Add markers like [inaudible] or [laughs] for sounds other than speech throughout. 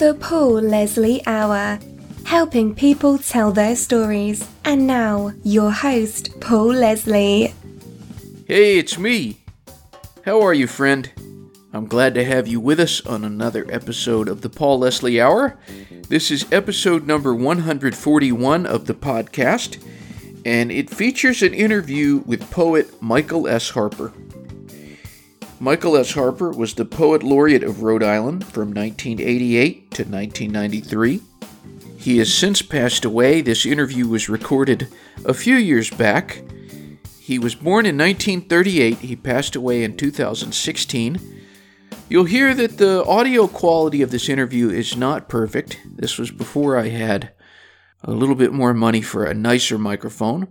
The Paul Leslie Hour, helping people tell their stories. And now, your host, Paul Leslie. Hey, it's me. How are you, friend? I'm glad to have you with us on another episode of the Paul Leslie Hour. This is episode number 141 of the podcast, and it features an interview with poet Michael S. Harper. Michael S. Harper was the Poet Laureate of Rhode Island from 1988 to 1993. He has since passed away. This interview was recorded a few years back. He was born in 1938. He passed away in 2016. You'll hear that the audio quality of this interview is not perfect. This was before I had a little bit more money for a nicer microphone.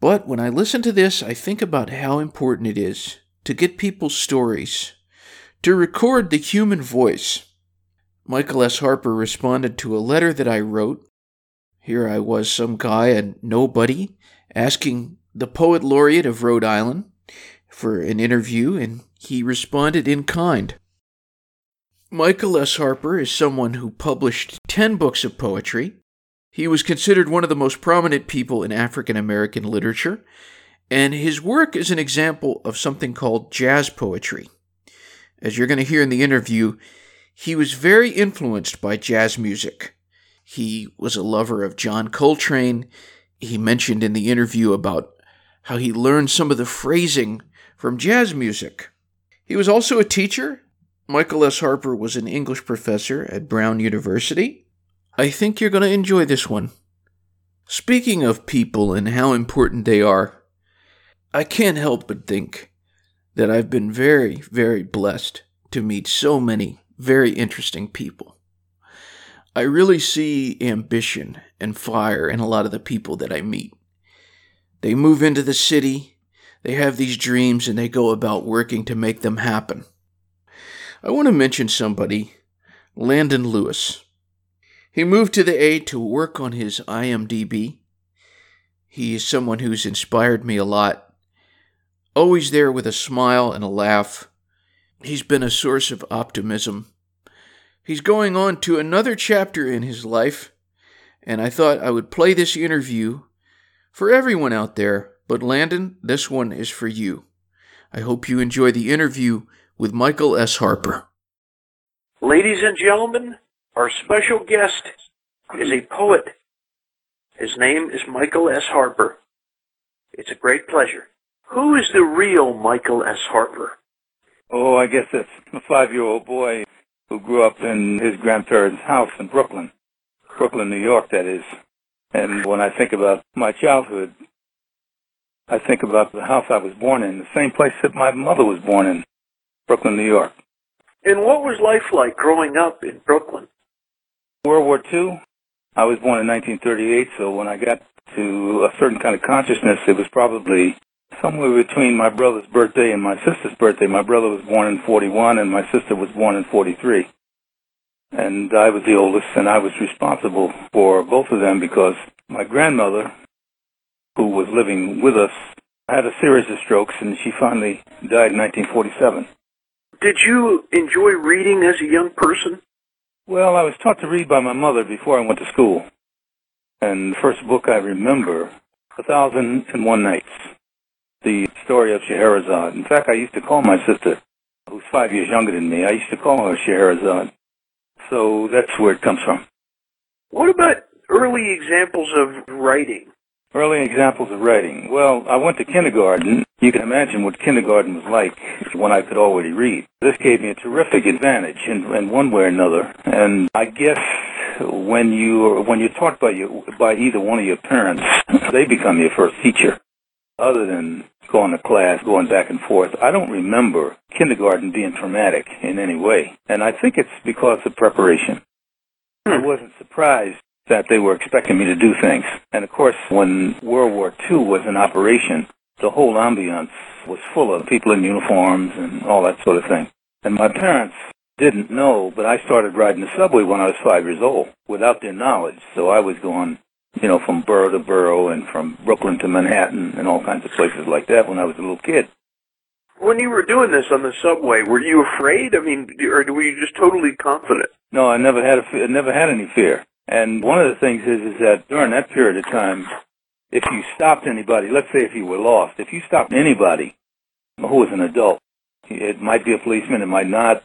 But when I listen to this, I think about how important it is to get people's stories, to record the human voice. Michael S. Harper responded to a letter that I wrote. Here I was, some guy, and nobody, asking the Poet Laureate of Rhode Island for an interview, and he responded in kind. Michael S. Harper is someone who published 10 books of poetry. He was considered one of the most prominent people in African American literature and his work is an example of something called jazz poetry. As you're going to hear in the interview, he was very influenced by jazz music. He was a lover of John Coltrane. He mentioned in the interview about how he learned some of the phrasing from jazz music. He was also a teacher. Michael S. Harper was an English professor at Brown University. I think you're going to enjoy this one. Speaking of people and how important they are, I can't help but think that I've been very, very blessed to meet so many very interesting people. I really see ambition and fire in a lot of the people that I meet. They move into the city, they have these dreams, and they go about working to make them happen. I want to mention somebody, Landon Lewis. He moved to the A to work on his IMDb. He is someone who's inspired me a lot always there with a smile and a laugh. He's been a source of optimism. He's going on to another chapter in his life, and I thought I would play this interview for everyone out there. But Landon, this one is for you. I hope you enjoy the interview with Michael S. Harper. Ladies and gentlemen, our special guest is a poet. His name is Michael S. Harper. It's a great pleasure. Who is the real Michael S. Harper? Oh, I guess it's a five-year-old boy who grew up in his grandparents' house in Brooklyn, Brooklyn, New York, that is. And when I think about my childhood, I think about the house I was born in, the same place that my mother was born in, Brooklyn, New York. And what was life like growing up in Brooklyn? World War II. I was born in 1938, so when I got to a certain kind of consciousness, it was probably somewhere between my brother's birthday and my sister's birthday. My brother was born in 41 and my sister was born in 43. And I was the oldest and I was responsible for both of them because my grandmother, who was living with us, had a series of strokes and she finally died in 1947. Did you enjoy reading as a young person? Well, I was taught to read by my mother before I went to school. And the first book I remember, A Thousand and One Nights the story of Scheherazade. In fact, I used to call my sister, who's five years younger than me, I used to call her Scheherazade. So that's where it comes from. What about early examples of writing? Early examples of writing. Well, I went to kindergarten. You can imagine what kindergarten was like when I could already read. This gave me a terrific advantage in, in one way or another. And I guess when you when you're taught by you by either one of your parents, they become your first teacher other than going to class, going back and forth, I don't remember kindergarten being traumatic in any way. And I think it's because of preparation. I hmm. wasn't surprised that they were expecting me to do things. And of course, when World War II was in operation, the whole ambiance was full of people in uniforms and all that sort of thing. And my parents didn't know, but I started riding the subway when I was five years old without their knowledge. So I was going you know, from borough to borough and from Brooklyn to Manhattan and all kinds of places like that when I was a little kid. When you were doing this on the subway, were you afraid? I mean, or were you just totally confident? No, I never had a never had any fear. And one of the things is is that during that period of time, if you stopped anybody, let's say if you were lost, if you stopped anybody who was an adult, it might be a policeman, it might not.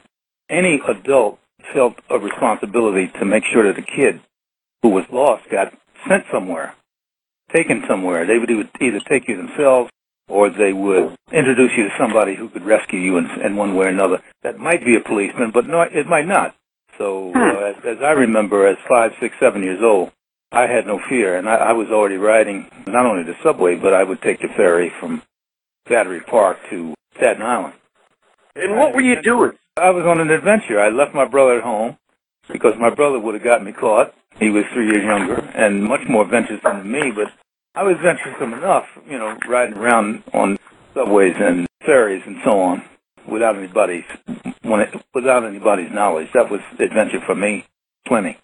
Any adult felt a responsibility to make sure that the kid who was lost got sent somewhere, taken somewhere. They would either take you themselves or they would introduce you to somebody who could rescue you in, in one way or another. That might be a policeman, but no, it might not. So uh, as, as I remember, as five, six, seven years old, I had no fear, and I, I was already riding not only the subway, but I would take the ferry from Battery Park to Staten Island. And what were you doing? I was on an adventure. I left my brother at home because my brother would have got me caught. He was three years younger and much more venturesome than me, but I was venturesome enough, you know, riding around on subways and ferries and so on without anybody's when it, without anybody's knowledge. That was adventure for me, plenty.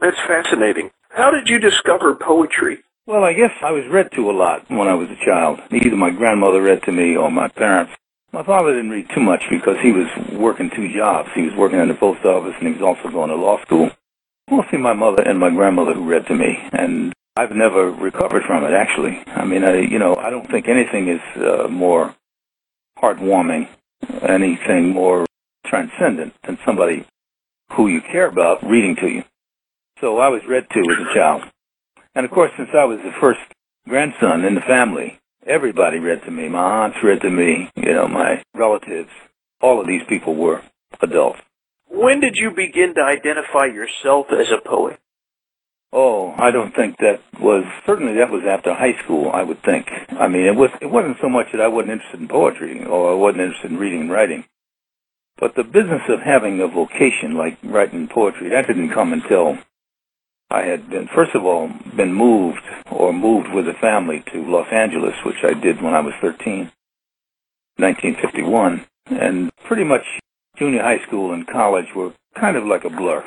That's fascinating. How did you discover poetry? Well, I guess I was read to a lot when I was a child. Either my grandmother read to me or my parents. My father didn't read too much because he was working two jobs. He was working in the post office and he was also going to law school. Mostly my mother and my grandmother who read to me, and I've never recovered from it. Actually, I mean, I you know I don't think anything is uh, more heartwarming, anything more transcendent than somebody who you care about reading to you. So I was read to as a child. And of course, since I was the first grandson in the family, everybody read to me. My aunts read to me, you know, my relatives. All of these people were adults. When did you begin to identify yourself as a poet? Oh, I don't think that was certainly that was after high school. I would think. I mean, it was it wasn't so much that I wasn't interested in poetry or I wasn't interested in reading and writing, but the business of having a vocation like writing poetry that didn't come until I had been, first of all, been moved or moved with a family to Los Angeles, which I did when I was 13, 1951. And pretty much junior high school and college were kind of like a blur.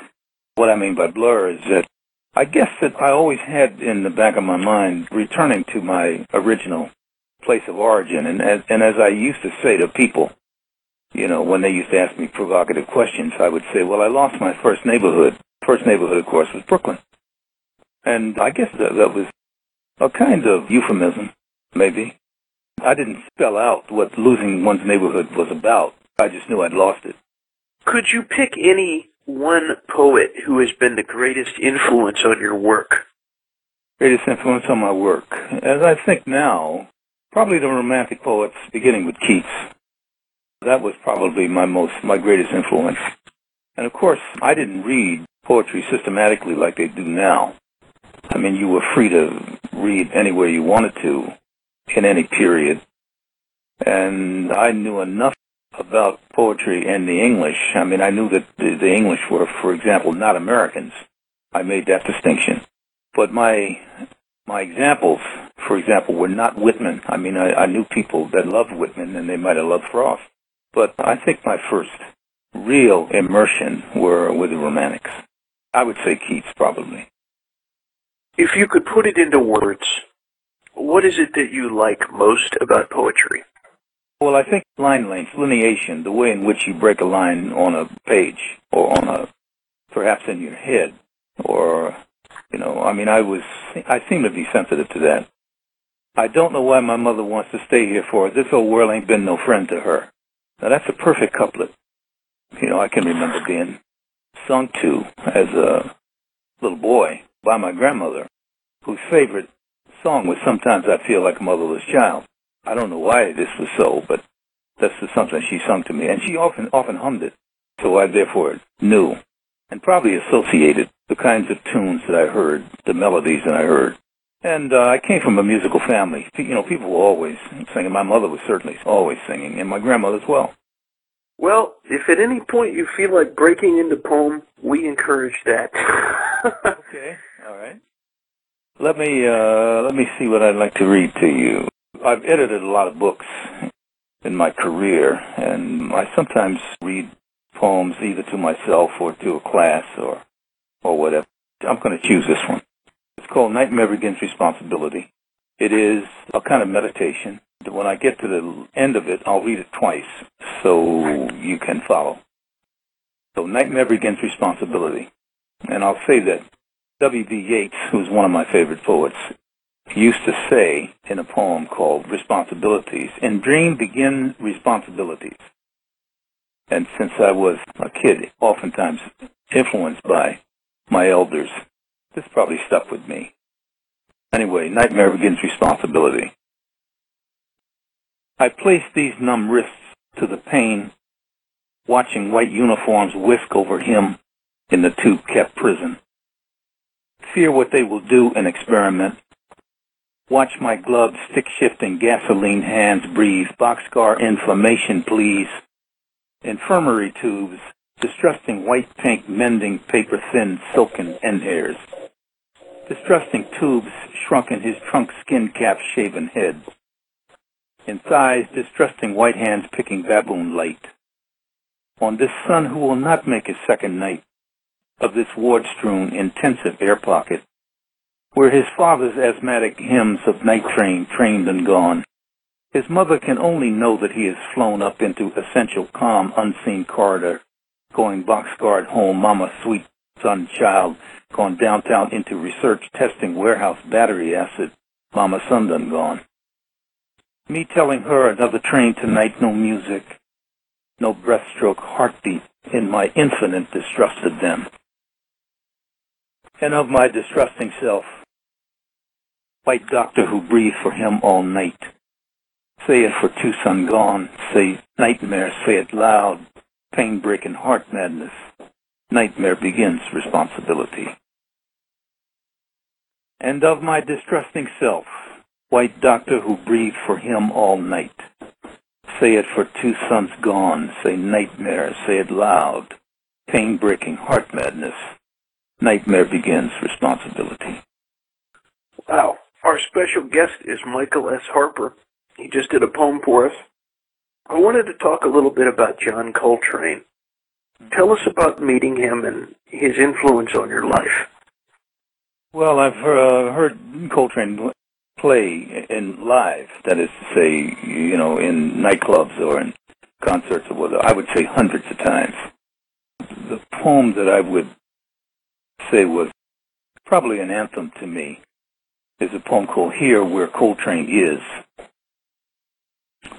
What I mean by blur is that I guess that I always had in the back of my mind returning to my original place of origin. And as, and as I used to say to people, you know, when they used to ask me provocative questions, I would say, well, I lost my first neighborhood. First neighborhood, of course, was Brooklyn. And I guess that, that was a kind of euphemism, maybe. I didn't spell out what losing one's neighborhood was about. I just knew I'd lost it. Could you pick any one poet who has been the greatest influence on your work? Greatest influence on my work. As I think now, probably the romantic poets, beginning with Keats. That was probably my most, my greatest influence. And of course, I didn't read poetry systematically like they do now. I mean, you were free to read anywhere you wanted to in any period. And I knew enough about poetry and the English. I mean, I knew that the, the English were, for example, not Americans. I made that distinction. But my my examples, for example, were not Whitman. I mean, I, I knew people that loved Whitman and they might have loved Frost. But I think my first real immersion were with the Romantics. I would say Keats, probably. If you could put it into words, what is it that you like most about poetry? Well, I think line length, lineation, the way in which you break a line on a page or on a, perhaps in your head, or, you know, I mean, I was, I seem to be sensitive to that. I don't know why my mother wants to stay here for. This old world ain't been no friend to her. Now that's a perfect couplet. You know, I can remember being sung to as a little boy by my grandmother, whose favorite song was Sometimes I Feel Like a Motherless Child. I don't know why this was so, but that's just something she sung to me, and she often often hummed it. So I therefore knew and probably associated the kinds of tunes that I heard, the melodies that I heard. And uh, I came from a musical family. You know, people were always singing. My mother was certainly always singing, and my grandmother as well. Well, if at any point you feel like breaking into poem, we encourage that. [laughs] okay, all right. Let me uh, let me see what I'd like to read to you. I've edited a lot of books in my career, and I sometimes read poems either to myself or to a class or or whatever. I'm going to choose this one. It's called Nightmare Begins Responsibility. It is a kind of meditation. When I get to the end of it, I'll read it twice so you can follow. So Nightmare Begins Responsibility. And I'll say that W.B. Yeats, who's one of my favorite poets, used to say in a poem called Responsibilities, in dream begin responsibilities. And since I was a kid, oftentimes influenced by my elders, this probably stuck with me. Anyway, nightmare begins responsibility. I place these numb wrists to the pain, watching white uniforms whisk over him in the tube-kept prison. Fear what they will do and experiment. Watch my gloved, stick-shifting, gasoline hands breathe. Boxcar inflammation, please. Infirmary tubes, distrusting white pink, mending paper-thin, silken end hairs. Distrusting tubes shrunk in his trunk skin cap shaven head. In thighs, distrusting white hands picking baboon light. On this son who will not make his second night of this ward-strewn intensive air pocket, where his father's asthmatic hymns of night train trained and gone. His mother can only know that he has flown up into essential calm, unseen corridor, going boxguard home, mama sweet son child, gone downtown into research testing warehouse battery acid, mama son done gone. Me telling her another train tonight, no music, no breaststroke heartbeat in my infinite distrust of them. And of my distrusting self, white doctor who breathed for him all night. Say it for two sons gone, say nightmare, say it loud, pain-breaking heart madness. Nightmare begins responsibility. And of my distrusting self, white doctor who breathed for him all night. Say it for two sons gone, say nightmare, say it loud. Pain-breaking heart madness. Nightmare begins responsibility. Wow. Our special guest is Michael S. Harper. He just did a poem for us. I wanted to talk a little bit about John Coltrane. Tell us about meeting him and his influence on your life. Well, I've uh, heard Coltrane play in live. That is to say, you know, in nightclubs or in concerts or whatever. I would say hundreds of times. The poem that I would say was probably an anthem to me is a poem called Here Where Coltrane Is.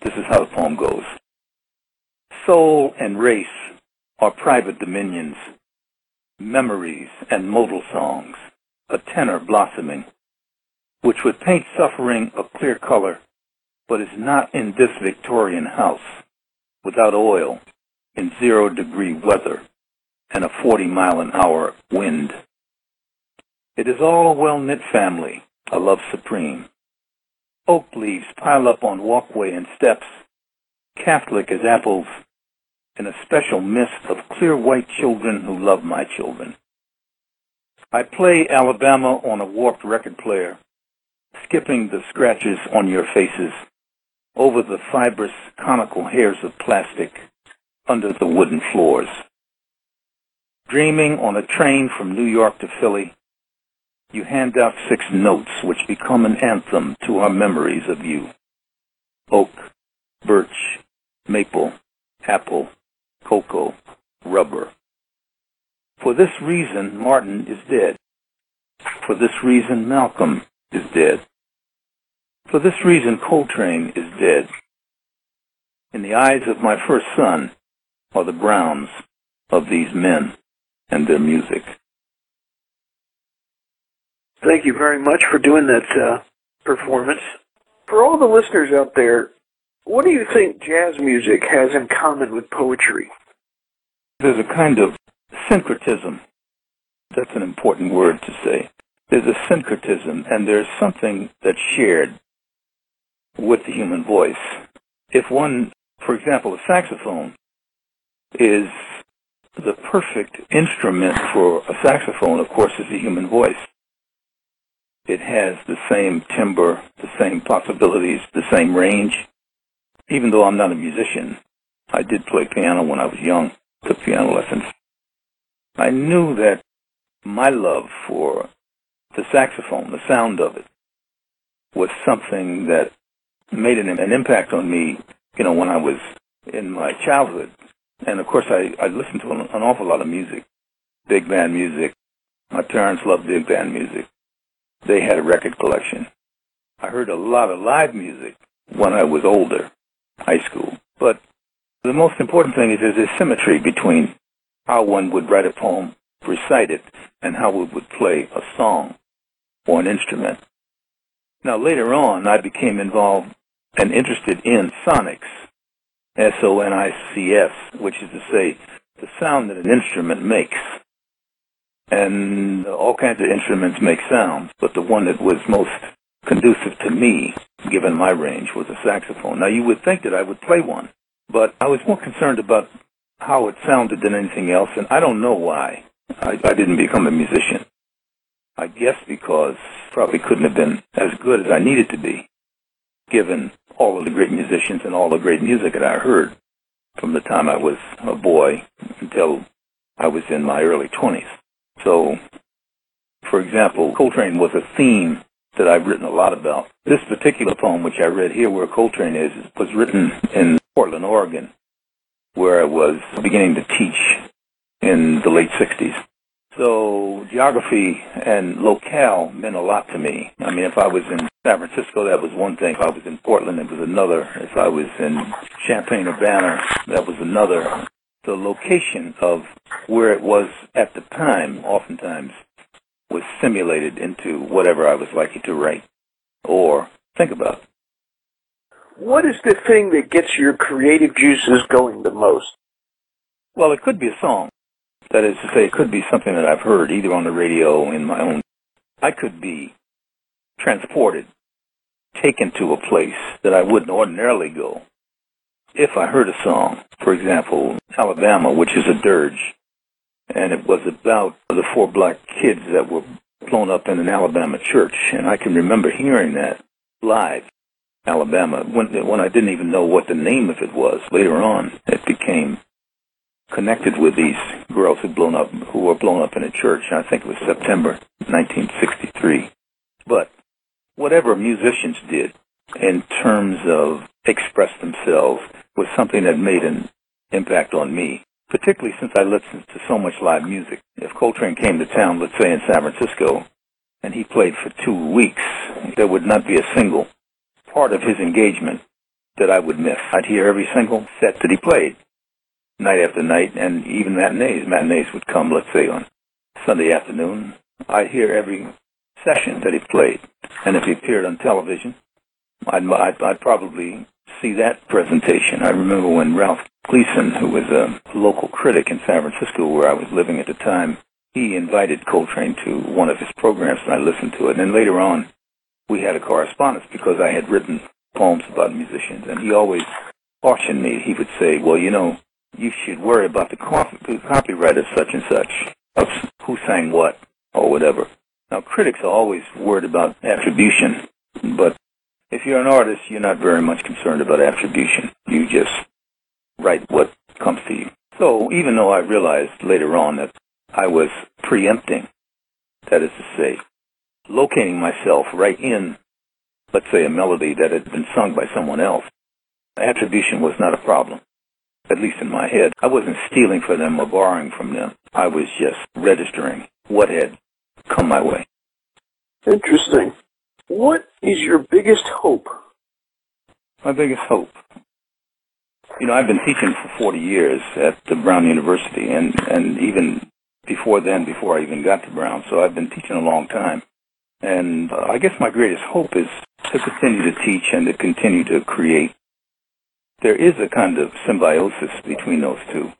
This is how the poem goes. Soul and race are private dominions, memories and modal songs, a tenor blossoming, which would paint suffering a clear color, but is not in this Victorian house, without oil, in zero degree weather, and a 40 mile an hour wind. It is all a well-knit family, a love supreme. Oak leaves pile up on walkway and steps, Catholic as apples, in a special mist of clear white children who love my children. I play Alabama on a warped record player, skipping the scratches on your faces, over the fibrous conical hairs of plastic, under the wooden floors. Dreaming on a train from New York to Philly, you hand out six notes which become an anthem to our memories of you. Oak, birch, maple, apple, cocoa, rubber. For this reason, Martin is dead. For this reason, Malcolm is dead. For this reason, Coltrane is dead. In the eyes of my first son are the browns of these men and their music. Thank you very much for doing that uh, performance. For all the listeners out there, what do you think jazz music has in common with poetry? There's a kind of syncretism. That's an important word to say. There's a syncretism, and there's something that's shared with the human voice. If one, for example, a saxophone is the perfect instrument for a saxophone, of course, is the human voice. It has the same timbre, the same possibilities, the same range. Even though I'm not a musician, I did play piano when I was young, took piano lessons. I knew that my love for the saxophone, the sound of it, was something that made an, an impact on me, you know, when I was in my childhood. And of course, I, I listened to an, an awful lot of music, big band music. My parents loved big band music. They had a record collection. I heard a lot of live music when I was older, high school. But the most important thing is there's a symmetry between how one would write a poem, recite it, and how one would play a song or an instrument. Now later on, I became involved and interested in sonics, S-O-N-I-C-S, which is to say the sound that an instrument makes. And all kinds of instruments make sounds, but the one that was most conducive to me, given my range, was a saxophone. Now you would think that I would play one, but I was more concerned about how it sounded than anything else, and I don't know why I, I didn't become a musician. I guess because probably couldn't have been as good as I needed to be, given all of the great musicians and all the great music that I heard from the time I was a boy until I was in my early 20s. So, for example, Coltrane was a theme that I've written a lot about. This particular poem, which I read here, where Coltrane is, was written in Portland, Oregon, where I was beginning to teach in the late 60s. So geography and locale meant a lot to me. I mean, if I was in San Francisco, that was one thing. If I was in Portland, it was another. If I was in Champaign, Urbana, that was another. The location of where it was at the time, oftentimes, was simulated into whatever I was likely to write or think about. What is the thing that gets your creative juices going the most? Well, it could be a song. That is to say, it could be something that I've heard either on the radio in my own. I could be transported, taken to a place that I wouldn't ordinarily go. If I heard a song, for example, Alabama, which is a dirge, and it was about the four black kids that were blown up in an Alabama church, and I can remember hearing that live. Alabama, when, when I didn't even know what the name of it was. Later on, it became connected with these girls who blown up, who were blown up in a church. I think it was September 1963. But whatever musicians did in terms of express themselves was something that made an impact on me, particularly since I listened to so much live music. If Coltrane came to town, let's say in San Francisco, and he played for two weeks, there would not be a single part of his engagement that I would miss. I'd hear every single set that he played night after night, and even matinees. Matinees would come, let's say, on Sunday afternoon. I'd hear every session that he played, and if he appeared on television, I'd, I'd, I'd probably see that presentation. I remember when Ralph Gleason, who was a local critic in San Francisco where I was living at the time, he invited Coltrane to one of his programs, and I listened to it. And then later on, we had a correspondence because I had written poems about musicians, and he always cautioned me. He would say, well, you know, you should worry about the, copyright of such and such, of who sang what, or whatever. Now, critics are always worried about attribution, but if you're an artist, you're not very much concerned about attribution. You just write what comes to you. So even though I realized later on that I was preempting, that is to say, locating myself right in, let's say, a melody that had been sung by someone else, attribution was not a problem at least in my head. I wasn't stealing from them or borrowing from them. I was just registering what had come my way. Interesting. What is your biggest hope? My biggest hope. You know, I've been teaching for 40 years at the Brown University, and, and even before then, before I even got to Brown, so I've been teaching a long time. And uh, I guess my greatest hope is to continue to teach and to continue to create there is a kind of symbiosis between those two.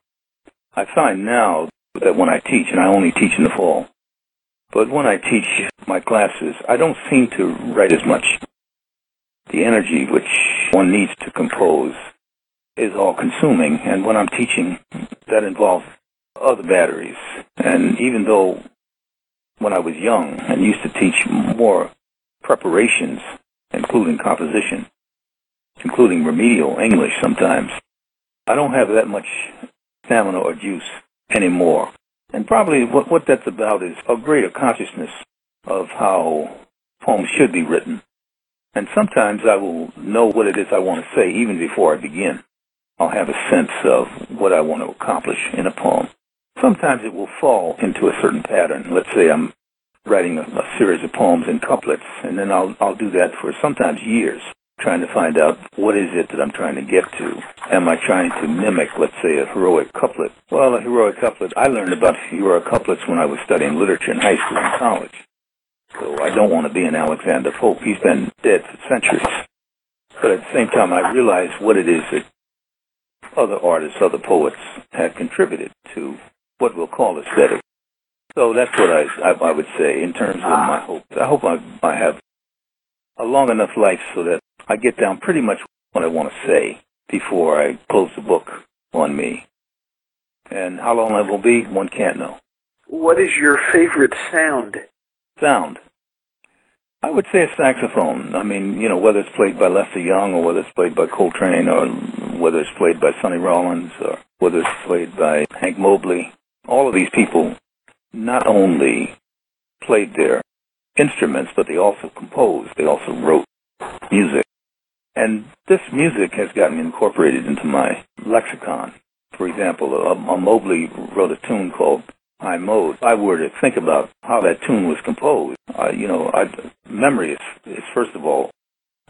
I find now that when I teach, and I only teach in the fall, but when I teach my classes, I don't seem to write as much. The energy which one needs to compose is all consuming, and when I'm teaching, that involves other batteries. And even though when I was young and used to teach more preparations, including composition, including remedial English sometimes. I don't have that much stamina or juice anymore. And probably what, what that's about is a greater consciousness of how poems should be written And sometimes I will know what it is I want to say even before I begin. I'll have a sense of what I want to accomplish in a poem. Sometimes it will fall into a certain pattern. Let's say I'm writing a, a series of poems in couplets, and then I'll, I'll do that for sometimes years, trying to find out what is it that I'm trying to get to. Am I trying to mimic, let's say, a heroic couplet? Well, a heroic couplet, I learned about heroic couplets when I was studying literature in high school and college. So I don't want to be an Alexander Pope. He's been dead for centuries. But at the same time, I realize what it is that other artists, other poets have contributed to what we'll call aesthetic. So that's what I, I, I would say in terms of my hope. I hope I, I have a long enough life so that I get down pretty much what I want to say before I close the book on me. And how long that will be, one can't know. What is your favorite sound? Sound. I would say a saxophone. I mean, you know, whether it's played by Lester Young or whether it's played by Coltrane or whether it's played by Sonny Rollins or whether it's played by Hank Mobley, all of these people not only played their instruments, but they also composed. They also wrote music. And this music has gotten incorporated into my lexicon. For example, a, a Mobley wrote a tune called high mode. If I were to think about how that tune was composed, uh, you know, I, memory is, is first of all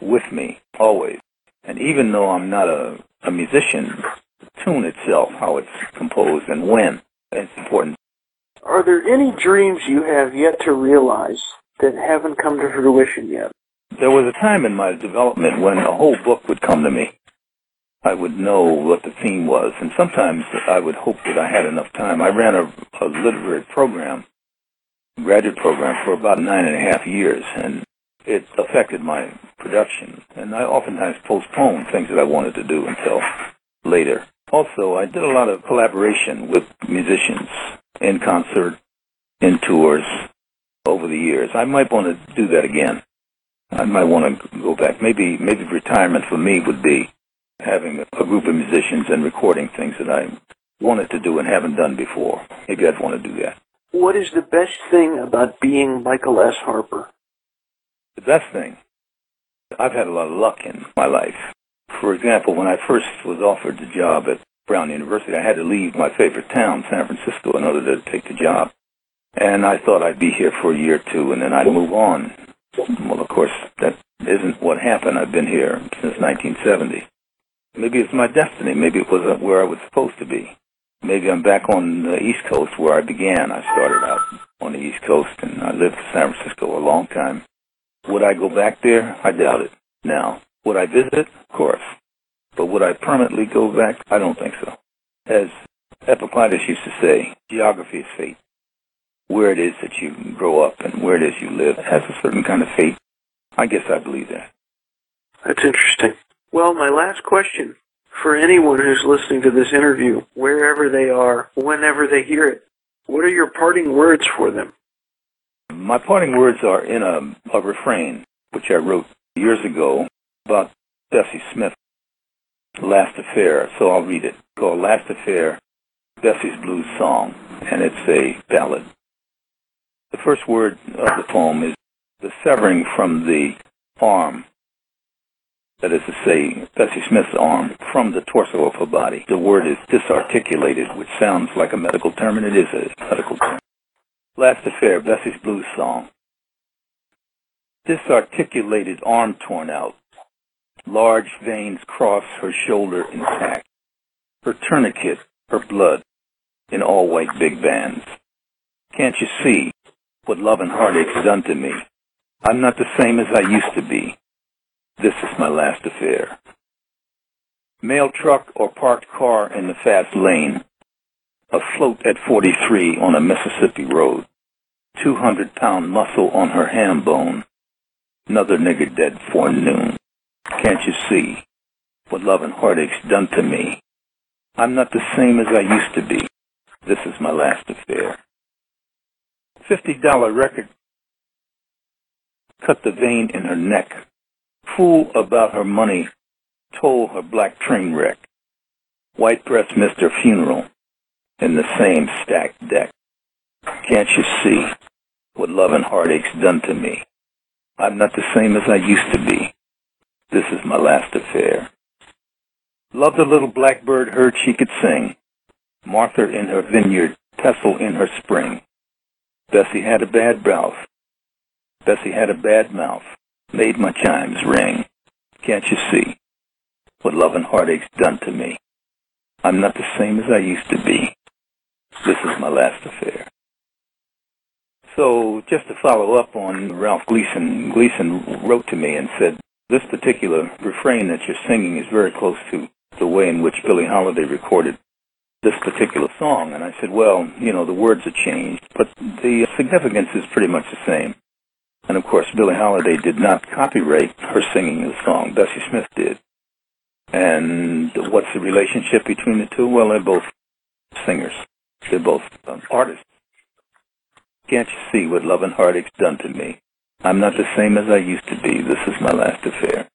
with me always. And even though I'm not a, a musician, the tune itself, how it's composed and when, it's important. Are there any dreams you have yet to realize that haven't come to fruition yet? There was a time in my development when a whole book would come to me I would know what the theme was, and sometimes I would hope that I had enough time. I ran a, a literary program, graduate program, for about nine and a half years, and it affected my production. And I oftentimes postponed things that I wanted to do until later. Also, I did a lot of collaboration with musicians in concert, in tours over the years. I might want to do that again. I might want to go back. Maybe, maybe retirement for me would be having a group of musicians and recording things that I wanted to do and haven't done before. Maybe I'd want to do that. What is the best thing about being Michael S. Harper? The best thing? I've had a lot of luck in my life. For example, when I first was offered the job at Brown University, I had to leave my favorite town, San Francisco, in order to take the job. And I thought I'd be here for a year or two and then I'd move on. Well, of course, that isn't what happened. I've been here since 1970. Maybe it's my destiny. Maybe it wasn't where I was supposed to be. Maybe I'm back on the East Coast where I began. I started out on the East Coast and I lived in San Francisco a long time. Would I go back there? I doubt it. Now, would I visit? Of course. But would I permanently go back? I don't think so. As Epictetus used to say, geography is fate. Where it is that you grow up and where it is you live has a certain kind of fate. I guess I believe that. That's interesting. Well, my last question for anyone who's listening to this interview, wherever they are, whenever they hear it, what are your parting words for them? My parting words are in a, a refrain, which I wrote years ago about Bessie Smith, Last Affair. So I'll read it. called Last Affair, Bessie's Blues Song, and it's a ballad. The first word of the poem is the severing from the arm that is to say, Bessie Smith's arm, from the torso of her body. The word is disarticulated, which sounds like a medical term, and it is a medical term. Last affair, Bessie's blues song. Disarticulated arm torn out. Large veins cross her shoulder intact. Her tourniquet, her blood, in all white big bands. Can't you see what love and heartache's done to me? I'm not the same as I used to be. This is my last affair. Mail truck or parked car in the fast lane. Afloat at 43 on a Mississippi road. 200 pound muscle on her ham bone. Another nigger dead for noon. Can't you see what love and heartache's done to me? I'm not the same as I used to be. This is my last affair. $50 record cut the vein in her neck fool about her money told her black train wreck. White breast missed her funeral in the same stacked deck. Can't you see what love and heartache's done to me? I'm not the same as I used to be. This is my last affair. Loved a little blackbird heard she could sing. Martha in her vineyard, Tessel in her spring. Bessie had a bad mouth. Bessie had a bad mouth. Made my chimes ring. Can't you see what love and heartache's done to me? I'm not the same as I used to be. This is my last affair. So just to follow up on Ralph Gleason, Gleason wrote to me and said, this particular refrain that you're singing is very close to the way in which Billie Holiday recorded this particular song. And I said, well, you know, the words have changed, but the significance is pretty much the same. And of course, Billie Holiday did not copyright her singing the song. Bessie Smith did. And what's the relationship between the two? Well, they're both singers. They're both um, artists. Can't you see what love and heartache's done to me? I'm not the same as I used to be. This is my last affair.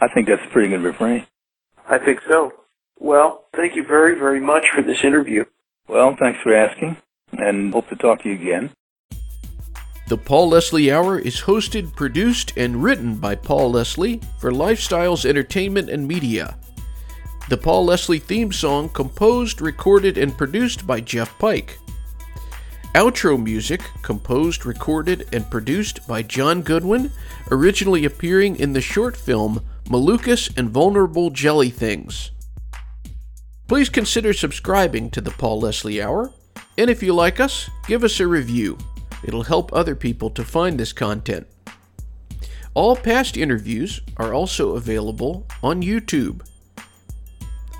I think that's a pretty good refrain. I think so. Well, thank you very, very much for this interview. Well, thanks for asking, and hope to talk to you again. The Paul Leslie Hour is hosted, produced, and written by Paul Leslie for Lifestyles Entertainment and Media. The Paul Leslie theme song composed, recorded, and produced by Jeff Pike. Outro music composed, recorded, and produced by John Goodwin, originally appearing in the short film Malukas and Vulnerable Jelly Things. Please consider subscribing to the Paul Leslie Hour, and if you like us, give us a review. It'll help other people to find this content. All past interviews are also available on YouTube.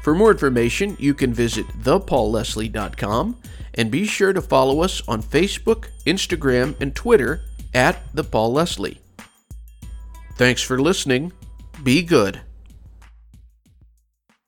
For more information, you can visit thepaulleslie.com and be sure to follow us on Facebook, Instagram, and Twitter at The Paul Leslie. Thanks for listening. Be good.